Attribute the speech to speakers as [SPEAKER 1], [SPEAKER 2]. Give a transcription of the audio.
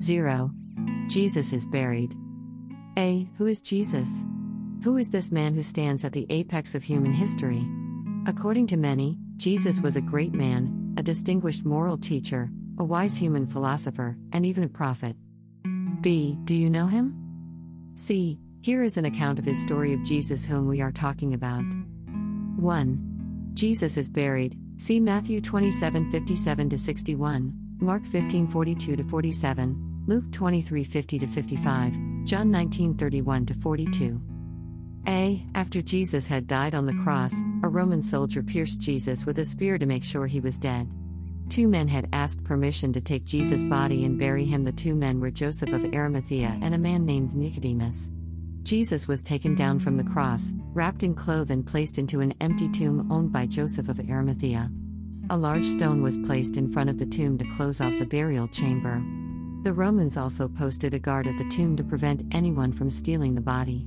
[SPEAKER 1] 0. Jesus is buried. A. Who is Jesus? Who is this man who stands at the apex of human history? According to many, Jesus was a great man, a distinguished moral teacher, a wise human philosopher, and even a prophet. B. Do you know him? C. Here is an account of his story of Jesus, whom we are talking about. 1. Jesus is buried. See Matthew 27 57 61, Mark 15 42 47, Luke 23 50 55, John 19 31 42. A. After Jesus had died on the cross, a Roman soldier pierced Jesus with a spear to make sure he was dead. Two men had asked permission to take Jesus' body and bury him. The two men were Joseph of Arimathea and a man named Nicodemus. Jesus was taken down from the cross, wrapped in cloth, and placed into an empty tomb owned by Joseph of Arimathea. A large stone was placed in front of the tomb to close off the burial chamber. The Romans also posted a guard at the tomb to prevent anyone from stealing the body.